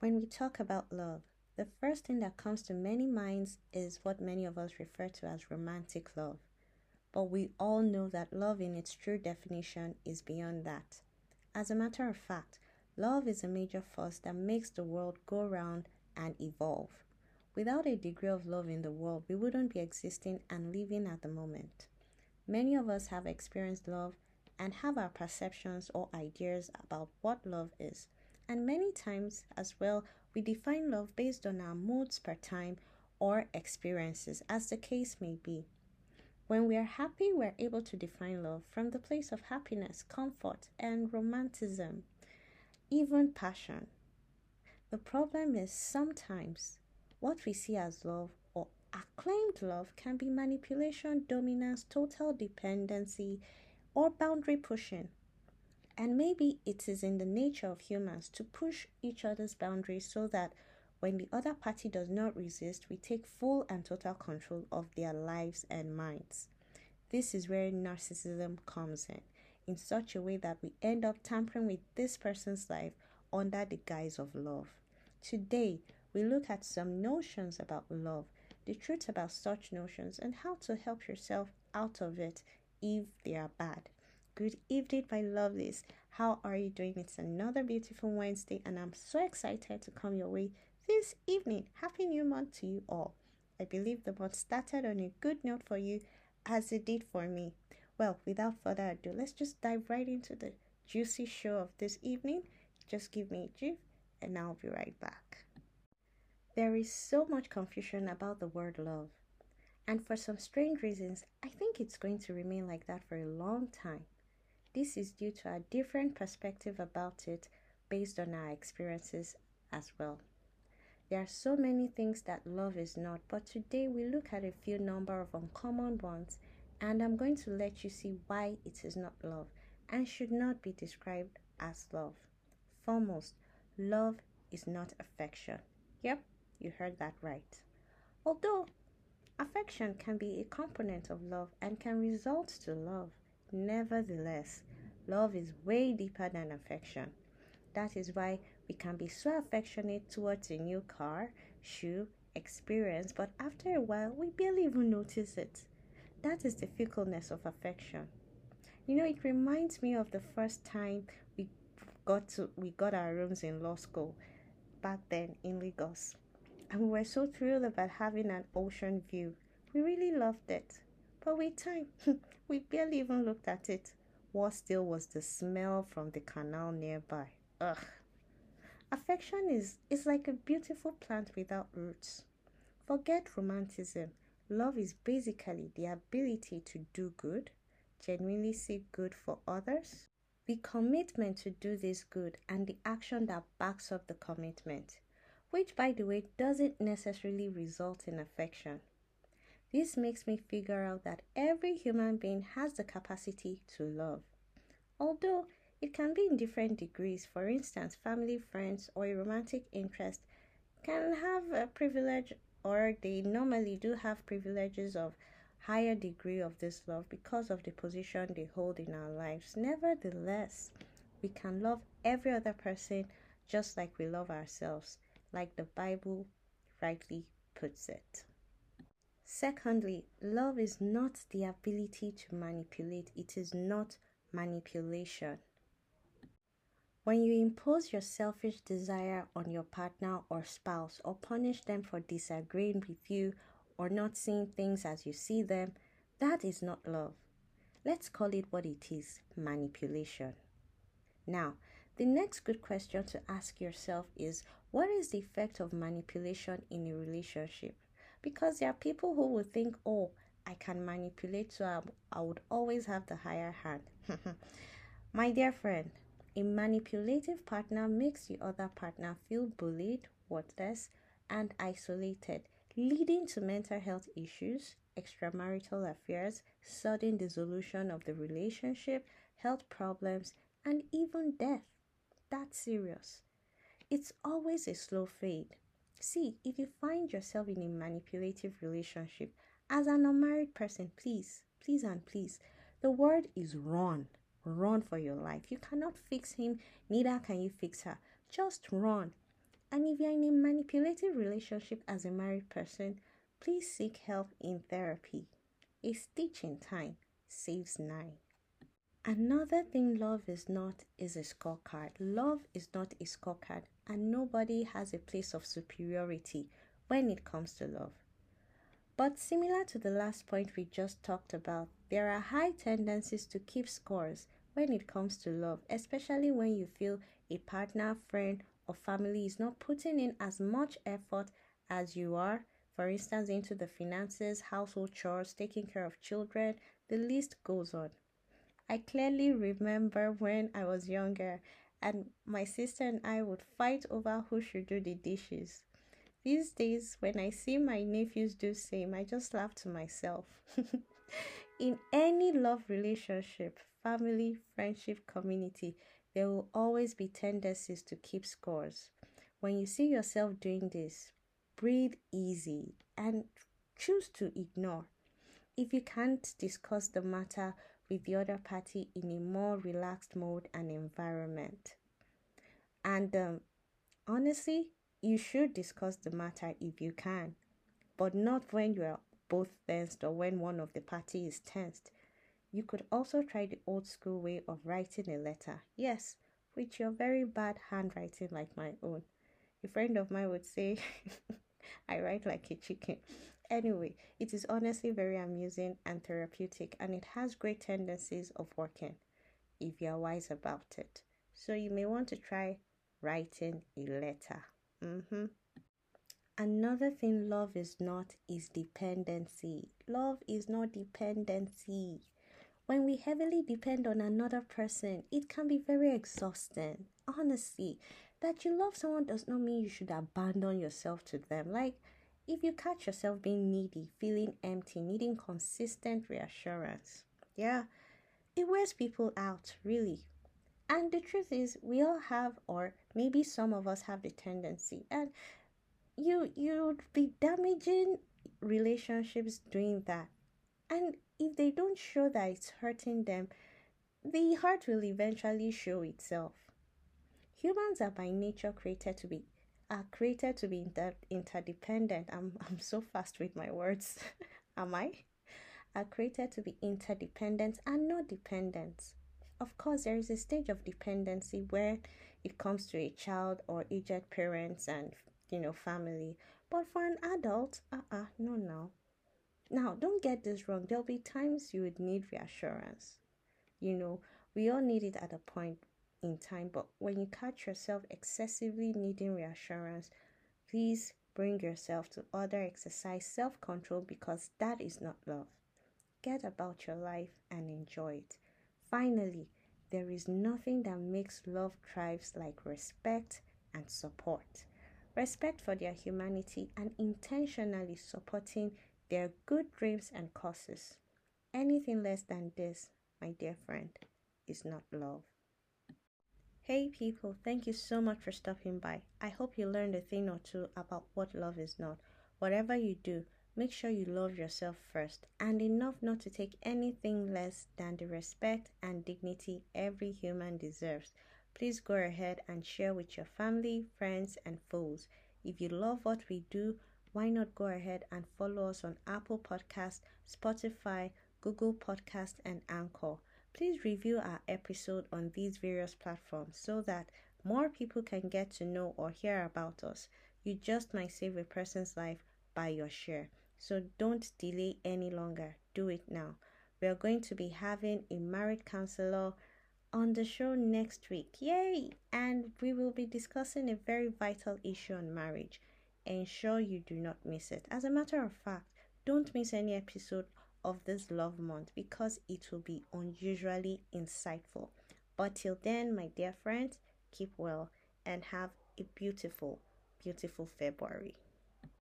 When we talk about love, the first thing that comes to many minds is what many of us refer to as romantic love. But we all know that love, in its true definition, is beyond that. As a matter of fact, love is a major force that makes the world go round and evolve. Without a degree of love in the world, we wouldn't be existing and living at the moment. Many of us have experienced love and have our perceptions or ideas about what love is. And many times as well, we define love based on our moods per time or experiences, as the case may be. When we are happy, we're able to define love from the place of happiness, comfort, and romanticism, even passion. The problem is sometimes what we see as love or acclaimed love can be manipulation, dominance, total dependency, or boundary pushing. And maybe it is in the nature of humans to push each other's boundaries so that when the other party does not resist, we take full and total control of their lives and minds. This is where narcissism comes in, in such a way that we end up tampering with this person's life under the guise of love. Today, we look at some notions about love, the truth about such notions, and how to help yourself out of it if they are bad. Good evening, my lovelies. How are you doing? It's another beautiful Wednesday, and I'm so excited to come your way this evening. Happy New Month to you all. I believe the month started on a good note for you, as it did for me. Well, without further ado, let's just dive right into the juicy show of this evening. Just give me a jiff, and I'll be right back. There is so much confusion about the word love, and for some strange reasons, I think it's going to remain like that for a long time. This is due to a different perspective about it based on our experiences as well. There are so many things that love is not, but today we look at a few number of uncommon ones and I'm going to let you see why it is not love and should not be described as love. Foremost, love is not affection. Yep, you heard that right. Although affection can be a component of love and can result to love, Nevertheless, love is way deeper than affection. That is why we can be so affectionate towards a new car, shoe, experience, but after a while we barely even notice it. That is the fickleness of affection. You know, it reminds me of the first time we got to we got our rooms in law school back then in Lagos. And we were so thrilled about having an ocean view. We really loved it. But with time, we barely even looked at it. What still was the smell from the canal nearby. Ugh. Affection is, is like a beautiful plant without roots. Forget romanticism. Love is basically the ability to do good, genuinely seek good for others, the commitment to do this good, and the action that backs up the commitment, which, by the way, doesn't necessarily result in affection. This makes me figure out that every human being has the capacity to love. Although it can be in different degrees, for instance, family, friends, or a romantic interest can have a privilege or they normally do have privileges of higher degree of this love because of the position they hold in our lives. Nevertheless, we can love every other person just like we love ourselves, like the Bible rightly puts it. Secondly, love is not the ability to manipulate, it is not manipulation. When you impose your selfish desire on your partner or spouse or punish them for disagreeing with you or not seeing things as you see them, that is not love. Let's call it what it is manipulation. Now, the next good question to ask yourself is what is the effect of manipulation in a relationship? Because there are people who will think, oh, I can manipulate, so I, I would always have the higher hand. My dear friend, a manipulative partner makes the other partner feel bullied, worthless, and isolated, leading to mental health issues, extramarital affairs, sudden dissolution of the relationship, health problems, and even death. That's serious. It's always a slow fade. See, if you find yourself in a manipulative relationship as an unmarried person, please, please, and please, the word is run. Run for your life. You cannot fix him, neither can you fix her. Just run. And if you're in a manipulative relationship as a married person, please seek help in therapy. A stitch in time saves nine. Another thing love is not is a scorecard. Love is not a scorecard, and nobody has a place of superiority when it comes to love. But similar to the last point we just talked about, there are high tendencies to keep scores when it comes to love, especially when you feel a partner, friend, or family is not putting in as much effort as you are, for instance, into the finances, household chores, taking care of children, the list goes on. I clearly remember when I was younger and my sister and I would fight over who should do the dishes. These days, when I see my nephews do same, I just laugh to myself. In any love relationship, family, friendship, community, there will always be tendencies to keep scores. When you see yourself doing this, breathe easy and choose to ignore. If you can't discuss the matter with the other party in a more relaxed mode and environment. And um, honestly, you should discuss the matter if you can, but not when you are both tensed or when one of the party is tensed. You could also try the old school way of writing a letter. Yes, with your very bad handwriting like my own. A friend of mine would say, I write like a chicken. Anyway, it is honestly very amusing and therapeutic, and it has great tendencies of working if you are wise about it. So you may want to try writing a letter. Mm-hmm. Another thing love is not is dependency. Love is not dependency. When we heavily depend on another person, it can be very exhausting. Honestly, that you love someone does not mean you should abandon yourself to them. Like, if you catch yourself being needy, feeling empty, needing consistent reassurance, yeah, it wears people out, really. And the truth is, we all have, or maybe some of us have the tendency, and you you'd be damaging relationships doing that. And if they don't show that it's hurting them, the hurt will eventually show itself. Humans are by nature created to be are created to be inter- interdependent. I'm, I'm so fast with my words. Am I? Are created to be interdependent and not dependent. Of course, there is a stage of dependency where it comes to a child or aged parents and you know family. But for an adult, uh uh no no. Now don't get this wrong. There'll be times you would need reassurance. You know, we all need it at a point in time. But when you catch yourself excessively needing reassurance, please bring yourself to other exercise self control because that is not love. Get about your life and enjoy it. Finally, there is nothing that makes love thrives like respect and support. Respect for their humanity and intentionally supporting their good dreams and causes. Anything less than this, my dear friend, is not love. Hey people, thank you so much for stopping by. I hope you learned a thing or two about what love is not. Whatever you do, make sure you love yourself first and enough not to take anything less than the respect and dignity every human deserves. Please go ahead and share with your family, friends, and foes. If you love what we do, why not go ahead and follow us on Apple Podcast, Spotify, Google Podcast, and Anchor. Please review our episode on these various platforms so that more people can get to know or hear about us. You just might save a person's life by your share. So don't delay any longer. Do it now. We are going to be having a married counselor on the show next week. Yay! And we will be discussing a very vital issue on marriage. Ensure you do not miss it. As a matter of fact, don't miss any episode of this love month because it will be unusually insightful. But till then, my dear friends, keep well and have a beautiful, beautiful February.